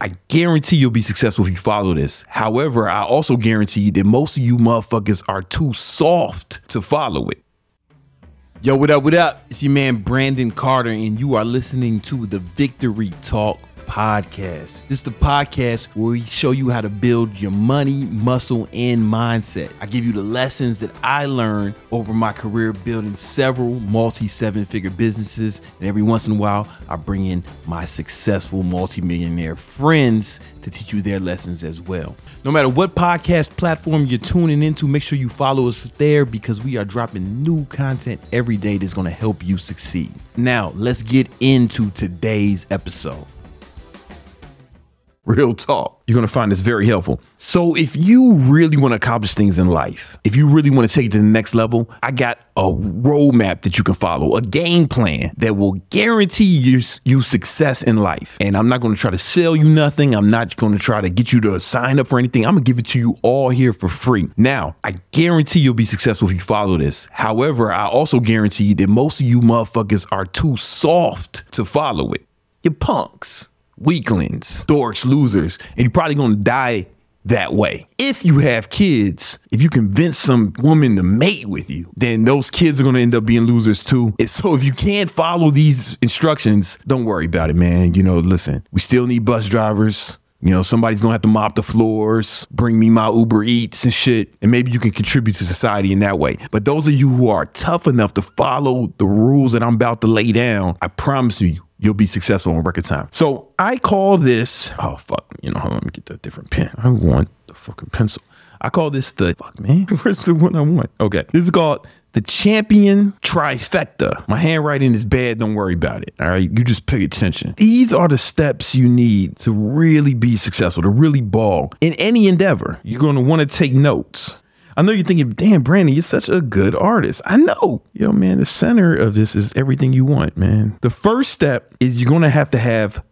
I guarantee you'll be successful if you follow this. However, I also guarantee that most of you motherfuckers are too soft to follow it. Yo, what up, what up? It's your man Brandon Carter, and you are listening to the Victory Talk podcast. This is the podcast where we show you how to build your money, muscle, and mindset. I give you the lessons that I learned over my career building several multi seven figure businesses. And every once in a while, I bring in my successful multi-millionaire friends to teach you their lessons as well. No matter what podcast platform you're tuning into, make sure you follow us there because we are dropping new content every day that's going to help you succeed. Now, let's get into today's episode. Real talk. You're going to find this very helpful. So, if you really want to accomplish things in life, if you really want to take it to the next level, I got a roadmap that you can follow, a game plan that will guarantee you, you success in life. And I'm not going to try to sell you nothing. I'm not going to try to get you to sign up for anything. I'm going to give it to you all here for free. Now, I guarantee you'll be successful if you follow this. However, I also guarantee that most of you motherfuckers are too soft to follow it. You're punks weaklings, dorks, losers, and you're probably gonna die that way. If you have kids, if you convince some woman to mate with you, then those kids are gonna end up being losers too. And so if you can't follow these instructions, don't worry about it, man. You know, listen, we still need bus drivers. You know, somebody's gonna have to mop the floors, bring me my Uber Eats and shit, and maybe you can contribute to society in that way. But those of you who are tough enough to follow the rules that I'm about to lay down, I promise you, you'll be successful in record time. So I call this, oh fuck, you know, let me get the different pen. I want the fucking pencil. I call this the fuck man. Where's the one I want? Okay. This is called the champion trifecta. My handwriting is bad, don't worry about it. All right. You just pay attention. These are the steps you need to really be successful, to really ball in any endeavor. You're to want to take notes. I know you're thinking, damn, Brandon, you're such a good artist. I know. Yo, man, the center of this is everything you want, man. The first step is you're going to have to have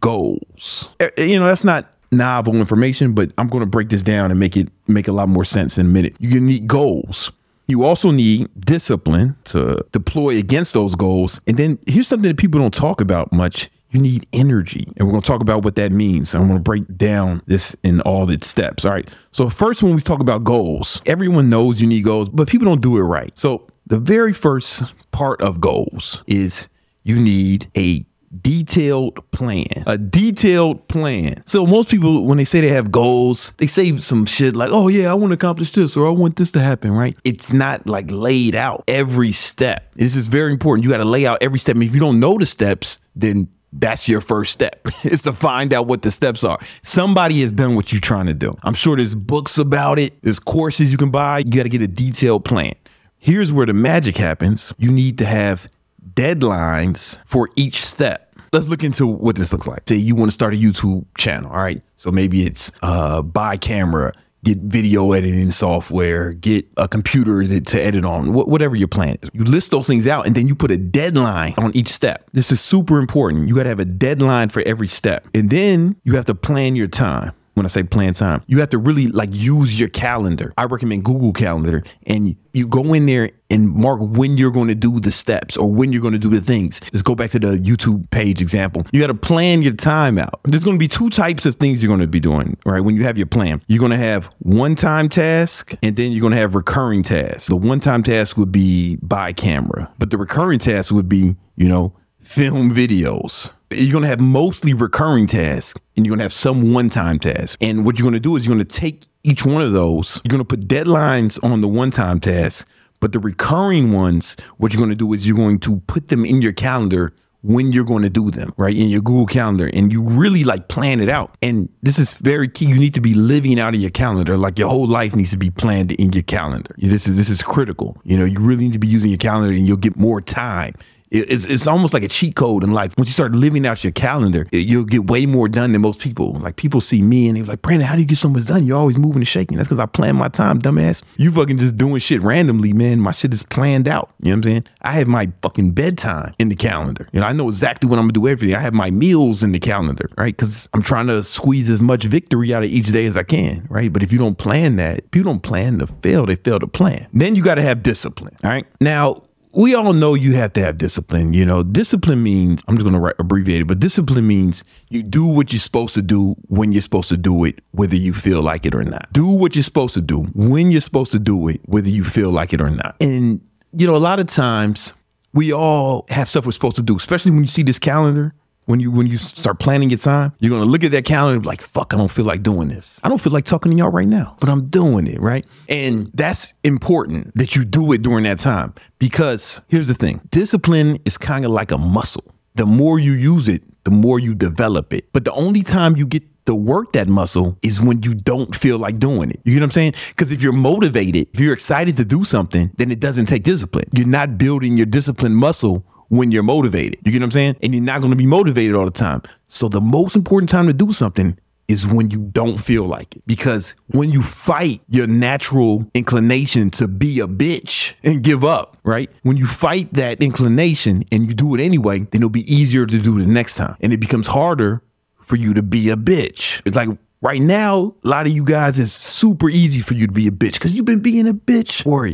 goals. Eh, eh, you know, that's not novel information, but I'm going to break this down and make it make a lot more sense in a minute. You need goals. You also need discipline to deploy against those goals. And then here's something that people don't talk about much you need energy. And we're going to talk about what that means. I'm going to break down this in all its steps. All right. So, first, when we talk about goals, everyone knows you need goals, but people don't do it right. So, the very first part of goals is you need a detailed plan. A detailed plan. So most people, when they say they have goals, they say some shit like, oh yeah, I want to accomplish this or I want this to happen, right? It's not like laid out every step. This is very important. You got to lay out every step. If you don't know the steps, then that's your first step is to find out what the steps are. Somebody has done what you're trying to do. I'm sure there's books about it, there's courses you can buy. You got to get a detailed plan. Here's where the magic happens you need to have deadlines for each step. Let's look into what this looks like. Say you want to start a YouTube channel, all right? So maybe it's uh, buy camera, get video editing software, get a computer to, to edit on, wh- whatever your plan is. You list those things out and then you put a deadline on each step. This is super important. You got to have a deadline for every step. And then you have to plan your time when I say plan time, you have to really like use your calendar. I recommend Google Calendar and you go in there and mark when you're going to do the steps or when you're going to do the things. Let's go back to the YouTube page example. You got to plan your time out. There's going to be two types of things you're going to be doing, right? When you have your plan, you're going to have one time task and then you're going to have recurring tasks. The one time task would be buy camera, but the recurring task would be, you know, film videos you're going to have mostly recurring tasks and you're going to have some one time tasks. And what you're going to do is you're going to take each one of those, you're going to put deadlines on the one time tasks, but the recurring ones, what you're going to do is you're going to put them in your calendar when you're going to do them, right? In your Google Calendar and you really like plan it out. And this is very key. You need to be living out of your calendar. Like your whole life needs to be planned in your calendar. This is this is critical. You know, you really need to be using your calendar and you'll get more time it's, it's almost like a cheat code in life. Once you start living out your calendar, you'll get way more done than most people. Like people see me and they're like, Brandon, how do you get so much done? You're always moving and shaking. That's because I plan my time, dumbass. You fucking just doing shit randomly, man. My shit is planned out. You know what I'm saying? I have my fucking bedtime in the calendar. You know, I know exactly what I'm gonna do everything. I have my meals in the calendar, right? Because I'm trying to squeeze as much victory out of each day as I can, right? But if you don't plan that, people don't plan to fail, they fail to plan. Then you got to have discipline, all right? Now, we all know you have to have discipline. You know, discipline means, I'm just going to abbreviate it, but discipline means you do what you're supposed to do when you're supposed to do it, whether you feel like it or not. Do what you're supposed to do when you're supposed to do it, whether you feel like it or not. And, you know, a lot of times we all have stuff we're supposed to do, especially when you see this calendar when you when you start planning your time, you're gonna look at that calendar and be like, fuck, I don't feel like doing this. I don't feel like talking to y'all right now, but I'm doing it, right? And that's important that you do it during that time. Because here's the thing discipline is kind of like a muscle. The more you use it, the more you develop it. But the only time you get to work that muscle is when you don't feel like doing it. You know what I'm saying? Because if you're motivated, if you're excited to do something, then it doesn't take discipline. You're not building your discipline muscle when you're motivated. You get what I'm saying? And you're not going to be motivated all the time. So the most important time to do something is when you don't feel like it. Because when you fight your natural inclination to be a bitch and give up, right? When you fight that inclination and you do it anyway, then it'll be easier to do the next time. And it becomes harder for you to be a bitch. It's like right now, a lot of you guys, it's super easy for you to be a bitch because you've been being a bitch for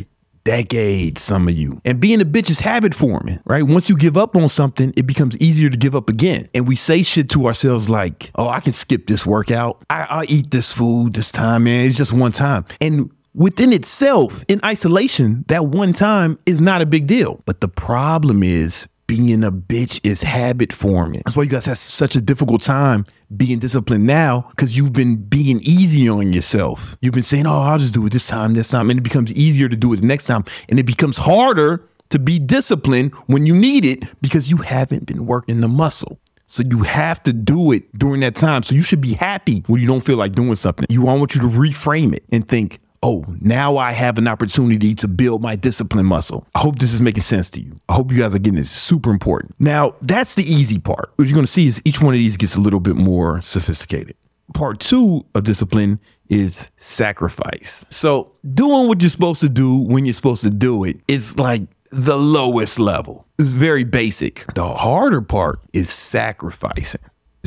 decades, some of you. And being a bitch is habit forming, right? Once you give up on something, it becomes easier to give up again. And we say shit to ourselves like, oh, I can skip this workout. I, will eat this food this time, man. It's just one time. And within itself, in isolation, that one time is not a big deal. But the problem is being a bitch is habit forming. That's why you guys have such a difficult time being disciplined now because you've been being easy on yourself. You've been saying, oh, I'll just do it this time, this time. And it becomes easier to do it the next time. And it becomes harder to be disciplined when you need it because you haven't been working the muscle. So you have to do it during that time. So you should be happy when you don't feel like doing something. You I want you to reframe it and think, oh, now I have an opportunity to build my discipline muscle. I hope this is making sense to you. I hope you guys are getting this super important. Now, that's the easy part. What you're going to see is each one of these gets a little bit more sophisticated. Part two of discipline is sacrifice. So, doing what you're supposed to do when you're supposed to do it is like the lowest level. It's very basic. The harder part is sacrificing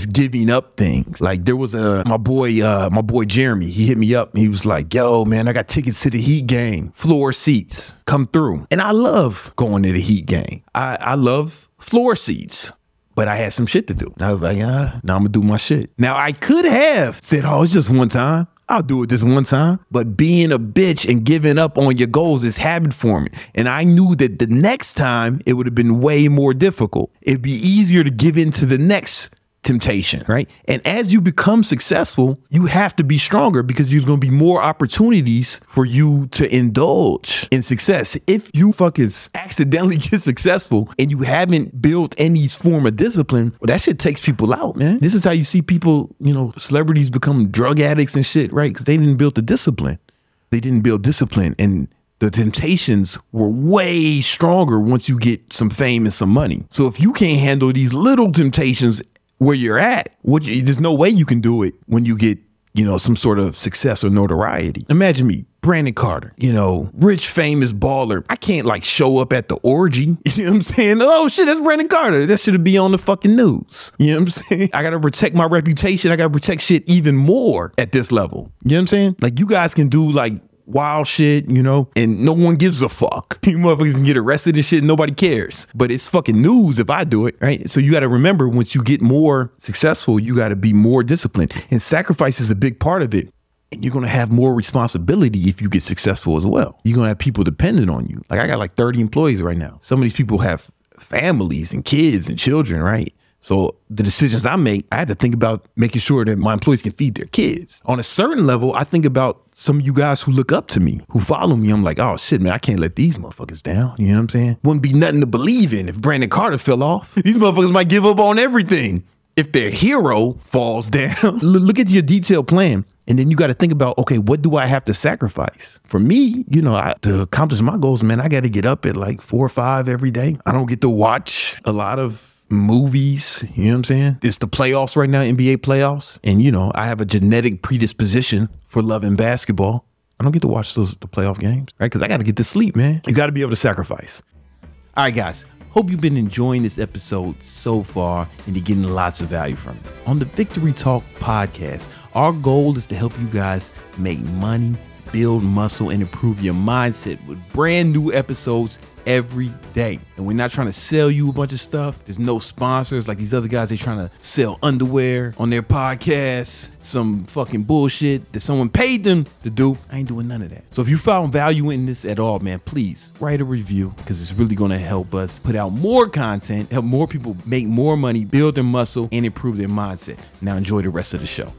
giving up things. Like there was a my boy, uh, my boy Jeremy. He hit me up. he was like, "Yo, man, I got tickets to the Heat game, floor seats, come through." And I love going to the Heat game. I I love floor seats. But I had some shit to do. I was like, ah, now I'm gonna do my shit. Now I could have said, oh, it's just one time. I'll do it this one time. But being a bitch and giving up on your goals is habit forming. And I knew that the next time it would have been way more difficult. It'd be easier to give in to the next temptation, right? And as you become successful, you have to be stronger because there's going to be more opportunities for you to indulge in success. If you fuckers accidentally get successful and you haven't built any form of discipline, well, that shit takes people out, man. This is how you see people, you know, celebrities become drug addicts and shit, right? Because they didn't build the discipline. They didn't build discipline and the temptations were way stronger once you get some fame and some money. So if you can't handle these little temptations where you're at. You, there's no way you can do it when you get you know some sort of success or notoriety. Imagine me, Brandon Carter, you know, rich, famous baller. I can't like show up at the orgy. You know what I'm saying? Oh shit, that's Brandon Carter. That should be on the fucking news. You know what I'm saying? I gotta protect my reputation. I gotta protect shit even more at this level. You know what I'm saying? Like you guys can do like wild shit, you know, and no one gives a fuck. You motherfuckers can get arrested and shit, nobody cares. But it's fucking news if I do it, right? So you got to remember once you get more successful, you got to be more disciplined. And sacrifice is a big part of it. And you're to have more responsibility if you get successful as well. You're to have people dependent on you. Like I got like 30 employees right now. Some of these people have families and kids and children, right? So the decisions I make, I have to think about making sure that my employees can feed their kids. On a certain level, I think about some of you guys who look up to me, who follow me. I'm like, oh shit, man, I can't let these motherfuckers down. You know what I'm saying? Wouldn't be nothing to believe in if Brandon Carter fell off. These motherfuckers might give up on everything if their hero falls down. look at your detailed plan. And then you got to think about, okay, what do I have to sacrifice? For me, you know, I, to accomplish my goals, man, I got to get up at like four or five every day. I don't get to watch a lot of movies. You know what I'm saying? It's the playoffs right now, NBA playoffs. And, you know, I have a genetic predisposition for loving basketball. I don't get to watch those the playoff games, right? Because I got to get to sleep, man. You got to be able to sacrifice. All right, guys. Hope you've been enjoying this episode so far and you're getting lots of value from it. On the Victory Talk podcast, our goal is to help you guys make money build muscle and improve your mindset with brand new episodes every day. And we're not trying to sell you a bunch of stuff. There's no sponsors like these other guys. They're trying to sell underwear on their podcasts, some fucking bullshit that someone paid them to do. I ain't doing none of that. So if you found value in this at all, man, please write a review because it's really gonna help us put out more content, help more people make more money, build their muscle, and improve their mindset. Now enjoy the rest of the show.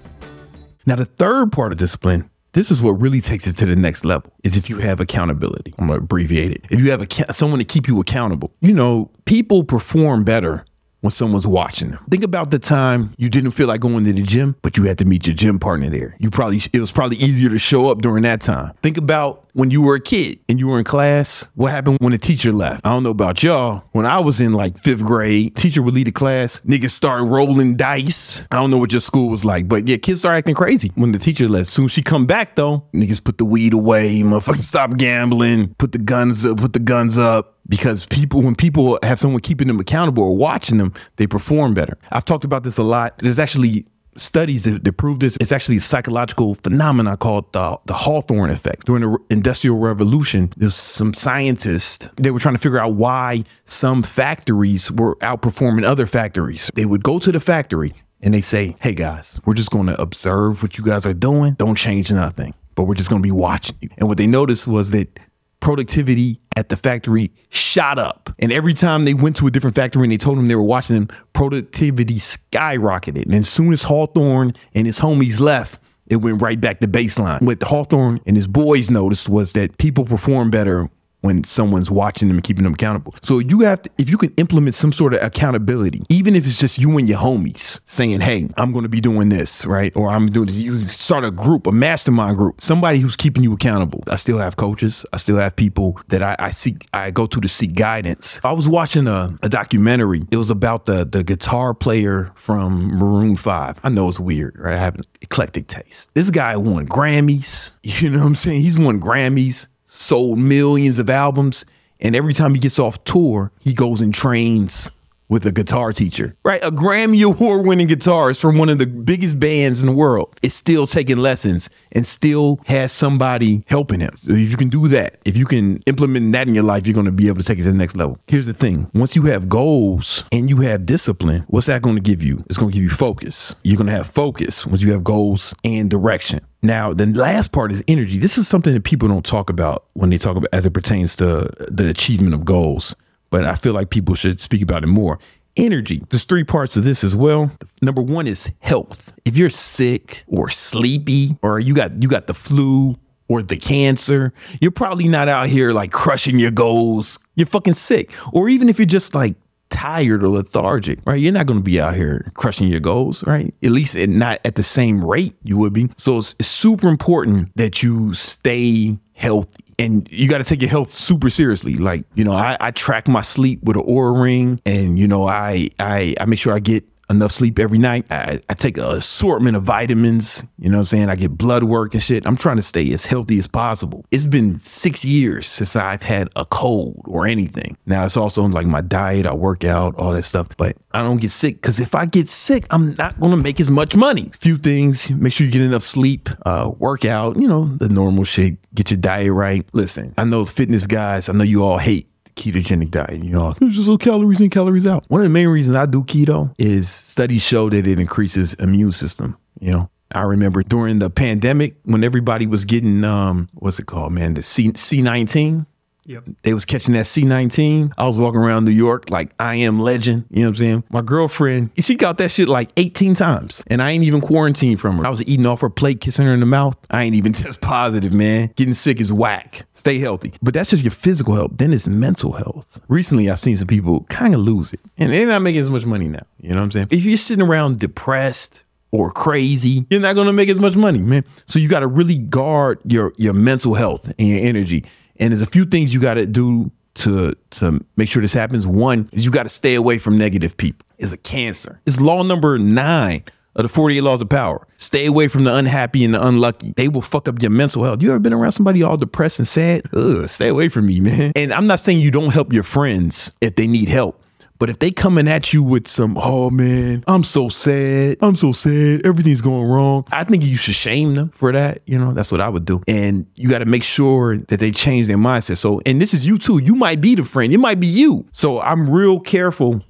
Now, the third part of discipline this is what really takes it to the next level is if you have accountability. I'm to abbreviate it. If you have a, someone to keep you accountable, you know, people perform better when someone's watching them. Think about the time you didn't feel like going to the gym, but you had to meet your gym partner there. You probably it was probably easier to show up during that time. Think about when you were a kid and you were in class, what happened when the teacher left? I don't know about y'all. When I was in like fifth grade, teacher would lead the class, niggas start rolling dice. I don't know what your school was like, but yeah, kids start acting crazy when the teacher left. Soon she come back though, niggas put the weed away, motherfuckers stop gambling, put the guns up, put the guns up because people when people have someone keeping them accountable or watching them they perform better. I've talked about this a lot. There's actually studies that, that prove this. It's actually a psychological phenomenon called the, the hawthorne effect. During the industrial revolution there's some scientists they were trying to figure out why some factories were outperforming other factories. They would go to the factory and they say hey guys we're just going to observe what you guys are doing. Don't change nothing but we're just going to be watching you. And what they noticed was that productivity at the factory shot up. And every time they went to a different factory and they told them they were watching them, productivity skyrocketed. And as soon as Hawthorne and his homies left, it went right back to baseline. What Hawthorne and his boys noticed was that people perform better when someone's watching them and keeping them accountable. So you have to, if you can implement some sort of accountability, even if it's just you and your homies saying, Hey, I'm going to be doing this, right? Or I'm doing this. You start a group, a mastermind group, somebody who's keeping you accountable. I still have coaches. I still have people that I, I seek, I go to to seek guidance. I was watching a, a documentary. It was about the, the guitar player from Maroon 5. I know it's weird, right? I have an eclectic taste. This guy won Grammys. You know what I'm saying? He's won Grammys sold millions of albums. And every time he gets off tour, he goes and trains with a guitar teacher, right? A Grammy Award winning guitarist from one of the biggest bands in the world is still taking lessons and still has somebody helping him. So if you can do that, if you can implement that in your life, you're going to be able to take it to the next level. Here's the thing once you have goals and you have discipline, what's that going to give you? It's going to give you focus. You're going to have focus once you have goals and direction. Now, the last part is energy. This is something that people don't talk about when they talk about as it pertains to the achievement of goals but I feel like people should speak about it more. Energy. There's three parts of this as well. Number one is health. If you're sick or sleepy or you got you got the flu or the cancer, you're probably not out here like crushing your goals. You're fucking sick. Or even if you're just like tired or lethargic, right? You're not going to be out here crushing your goals, right? At least not at the same rate you would be. So it's, it's super important that you stay healthy and you got to take your health super seriously. Like, you know, I, I track my sleep with an Oura ring and, you know, I, I, I make sure I get enough sleep every night. I, I take an assortment of vitamins. You know what I'm saying? I get blood work and shit. I'm trying to stay as healthy as possible. It's been six years since I've had a cold or anything. Now it's also like my diet, I work out, all that stuff, but I don't get sick because if I get sick, I'm not going to make as much money. Few things, make sure you get enough sleep, uh, work out, you know, the normal shit, get your diet right. Listen, I know fitness guys, I know you all hate ketogenic diet. You know, it's just calories in, calories out. One of the main reasons I do keto is studies show that it increases immune system. You know, I remember during the pandemic when everybody was getting um, what's it called, man, the C C nineteen. Yep. They was catching that C19. I was walking around New York like I am legend. You know what I'm saying? My girlfriend, she got that shit like 18 times. And I ain't even quarantined from her. I was eating off her plate, kissing her in the mouth. I ain't even test positive, man. Getting sick is whack. Stay healthy. But that's just your physical health. Then it's mental health. Recently, I've seen some people kind of lose it. And they're not making as much money now. You know what I'm saying? If you're sitting around depressed, or crazy, you're not gonna make as much money, man. So you gotta really guard your your mental health and your energy. And there's a few things you got to do to to make sure this happens. One is you got to stay away from negative people. It's a cancer. It's law number nine of the 48 laws of power. Stay away from the unhappy and the unlucky. They will fuck up your mental health. You ever been around somebody all depressed and sad? Ugh, stay away from me, man. And I'm not saying you don't help your friends if they need help. But if they coming at you with some, oh man, I'm so sad. I'm so sad. Everything's going wrong. I think you should shame them for that. You know, that's what I would do. And you got to make sure that they change their mindset. So, and this is you too. You might be the friend. It might be you. So I'm real careful.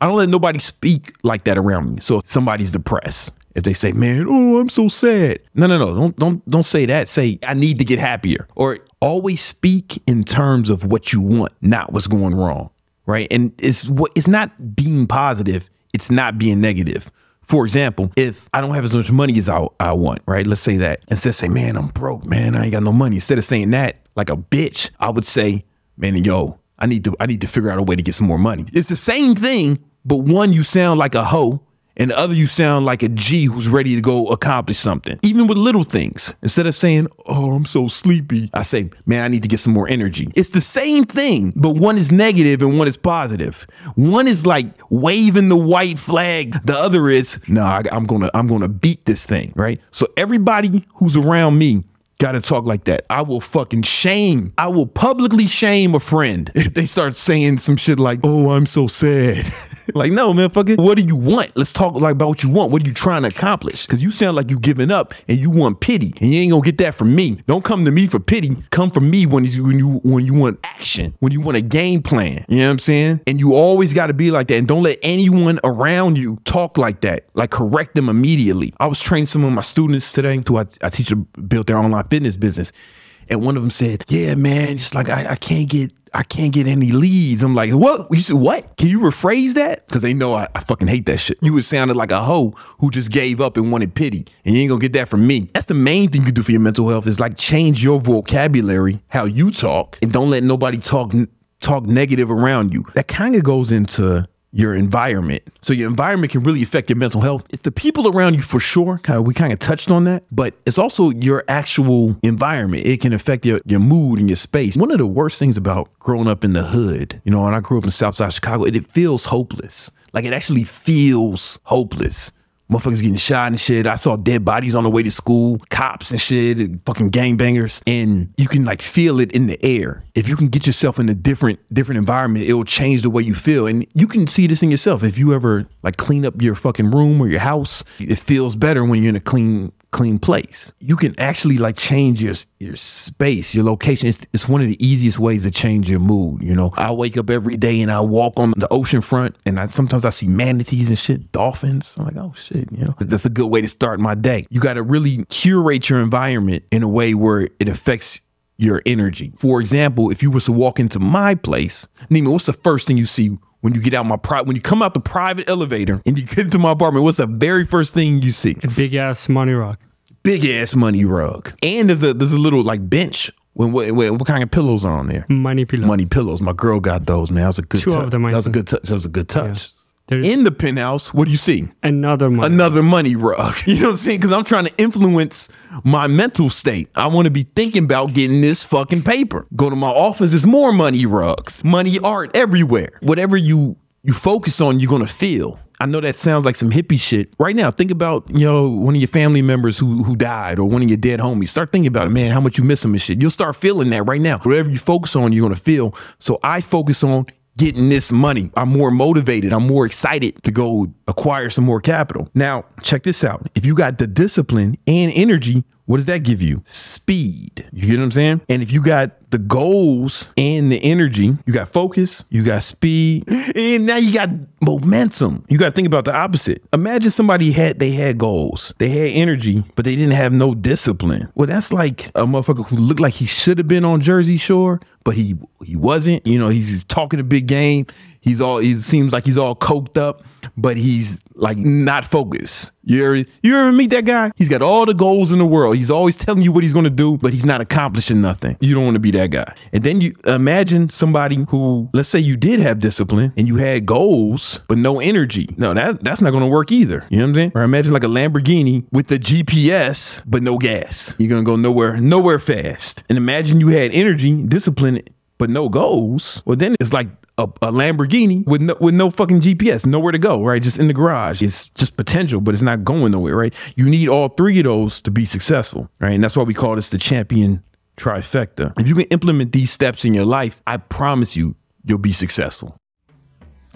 I don't let nobody speak like that around me. So if somebody's depressed, if they say, "Man, oh, I'm so sad," no, no, no, don't, don't, don't say that. Say, "I need to get happier," or always speak in terms of what you want, not what's going wrong, right? And it's what it's not being positive. It's not being negative. For example, if I don't have as much money as I, I want, right? Let's say that instead of saying, "Man, I'm broke, man, I ain't got no money," instead of saying that like a bitch, I would say, "Man, yo, I need to I need to figure out a way to get some more money." It's the same thing, but one you sound like a hoe and the other you sound like a G who's ready to go accomplish something. Even with little things. Instead of saying, "Oh, I'm so sleepy," I say, "Man, I need to get some more energy." It's the same thing, but one is negative and one is positive. One is like waving the white flag. The other is, "No, nah, I'm to I'm to beat this thing," right? So everybody who's around me gotta talk like that. I will fucking shame. I will publicly shame a friend if they start saying some shit like, "Oh, I'm so sad." like, no, man, fucking. What do you want? Let's talk like about what you want. What are you trying to accomplish? Because you sound like you giving up and you want pity, and you ain't gonna get that from me. Don't come to me for pity. Come from me when you when you when you want action, when you want a game plan. You know what I'm saying? And you always got to be like that. And don't let anyone around you talk like that. Like correct them immediately. I was training some of my students today. Who I, I teach them build their online business business. And one of them said, Yeah, man, just like I, I can't get I can't get any leads. I'm like, what? You said what? Can you rephrase that? Because they know I, I, fucking hate that shit. You was sounded like a hoe who just gave up and wanted pity. And you ain't gonna get that from me. That's the main thing you do for your mental health is like change your vocabulary, how you talk, and don't let nobody talk talk negative around you. That kind of goes into your environment. So your environment can really affect your mental health. It's the people around you for sure. Kind of, we kind of touched on that, but it's also your actual environment. It can affect your, your mood and your space. One of the worst things about growing up in the hood, you know, when I grew up in Southside Chicago, it, it feels hopeless. Like it actually feels hopeless motherfuckers getting shot and shit. I saw dead bodies on the way to school, cops and shit, and fucking gangbangers. And you can like feel it in the air. If you can get yourself in a different different environment, it'll change the way you feel. And you can see this in yourself. If you ever like clean up your fucking room or your house, it feels better when you're in a clean clean place. You can actually like change your your space, your location. It's, it's one of the easiest ways to change your mood. You know, I wake up every day and I walk on the ocean front, and I sometimes I see manatees and shit, dolphins. I'm like, oh shit, you know, that's a good way to start my day. You got to really curate your environment in a way where it affects your energy. For example, if you was to walk into my place, Nima, what's the first thing you see when you get out my private when you come out the private elevator and you get into my apartment what's the very first thing you see? A big ass money rug. Big ass money rug. And there's a there's a little like bench when what, what, kind of pillows are on there? Money pillows. Money pillows. My girl got those man. That was a good two touch. of them that was a good touch that was a good touch there's in the penthouse, what do you see? Another money. Another money rug. You know what I'm saying? Because I'm trying to influence my mental state. I want to be thinking about getting this fucking paper. Go to my office, there's more money rugs, money art everywhere. Whatever you you focus on, you're gonna feel. I know that sounds like some hippie shit. Right now, think about, you know, one of your family members who who died or one of your dead homies. Start thinking about it, man, how much you miss them and shit. You'll start feeling that right now. Whatever you focus on, you're gonna feel. So I focus on getting this money. I'm more motivated. I'm more excited to go acquire some more capital. Now, check this out. If you got the discipline and energy, what does that give you? Speed. You get what I'm saying? And if you got the goals and the energy, you got focus, you got speed, and now you got momentum. You got to think about the opposite. Imagine somebody had they had goals, they had energy, but they didn't have no discipline. Well, that's like a motherfucker who looked like he should have been on Jersey Shore, but he he wasn't. You know, he's talking a big game. He's all he seems like he's all coked up, but he's like not focused. You ever you ever meet that guy? He's got all the goals in the world. He's always telling you what he's gonna do, but he's not accomplishing nothing. You don't want to be that guy. And then you imagine somebody who, let's say you did have discipline and you had goals, but no energy. No, that that's not gonna work either. You know what I'm saying? Or imagine like a Lamborghini with the GPS, but no gas. You're gonna go nowhere, nowhere fast. And imagine you had energy, discipline, but no goals. Well, then it's like a, a, Lamborghini with no, with no fucking GPS, nowhere to go, right? Just in the garage. It's just potential, but it's not going nowhere, right? You need all three of those to be successful, right? And that's why we call this the champion trifecta. If you can implement these steps in your life, I promise you, you'll be successful.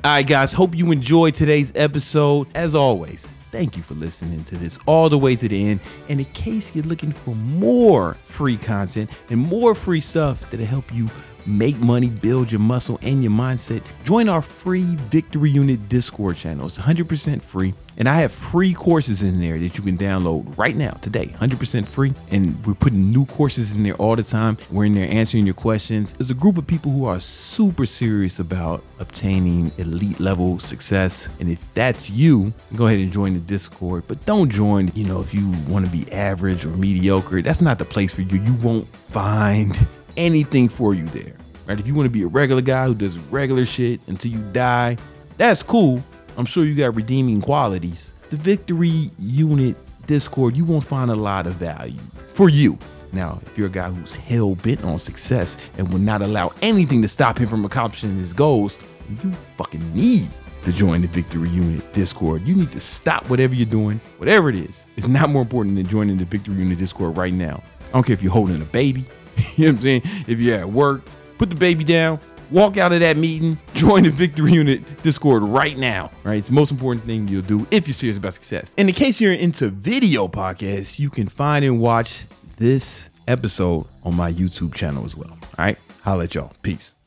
All right, guys, hope you enjoyed today's episode. As always, thank you for listening to this all the way to the end. And in case you're looking for more free content and more free stuff that'll help you make money, build your muscle and your mindset, join our free Victory Unit Discord channel. It's 100% free. And I have free courses in there that you can download right now, today, 100% free. And we're putting new courses in there all the time. We're in there answering your questions. There's a group of people who are super serious about obtaining elite level success. And if that's you, go ahead and join the Discord. But don't join, you know, if you want to be average or mediocre, that's not the place for you. You won't find anything for you there. Right? If you want to be a regular guy who does regular shit until you die, that's cool. I'm sure you got redeeming qualities. The Victory Unit Discord, you won't find a lot of value for you. Now, if you're a guy who's hell bent on success and will not allow anything to stop him from accomplishing his goals, you fucking need to join the Victory Unit Discord. You need to stop whatever you're doing, whatever it is. It's not more important than joining the Victory Unit Discord right now. I don't care if you're holding a baby, you know what I'm saying? If you're at work, put the baby down, walk out of that meeting, join the Victory Unit Discord right now. Right? It's the most important thing you'll do if you're serious about success. And in case you're into video podcasts, you can find and watch this episode on my YouTube channel as well. All right. Holla at y'all. Peace.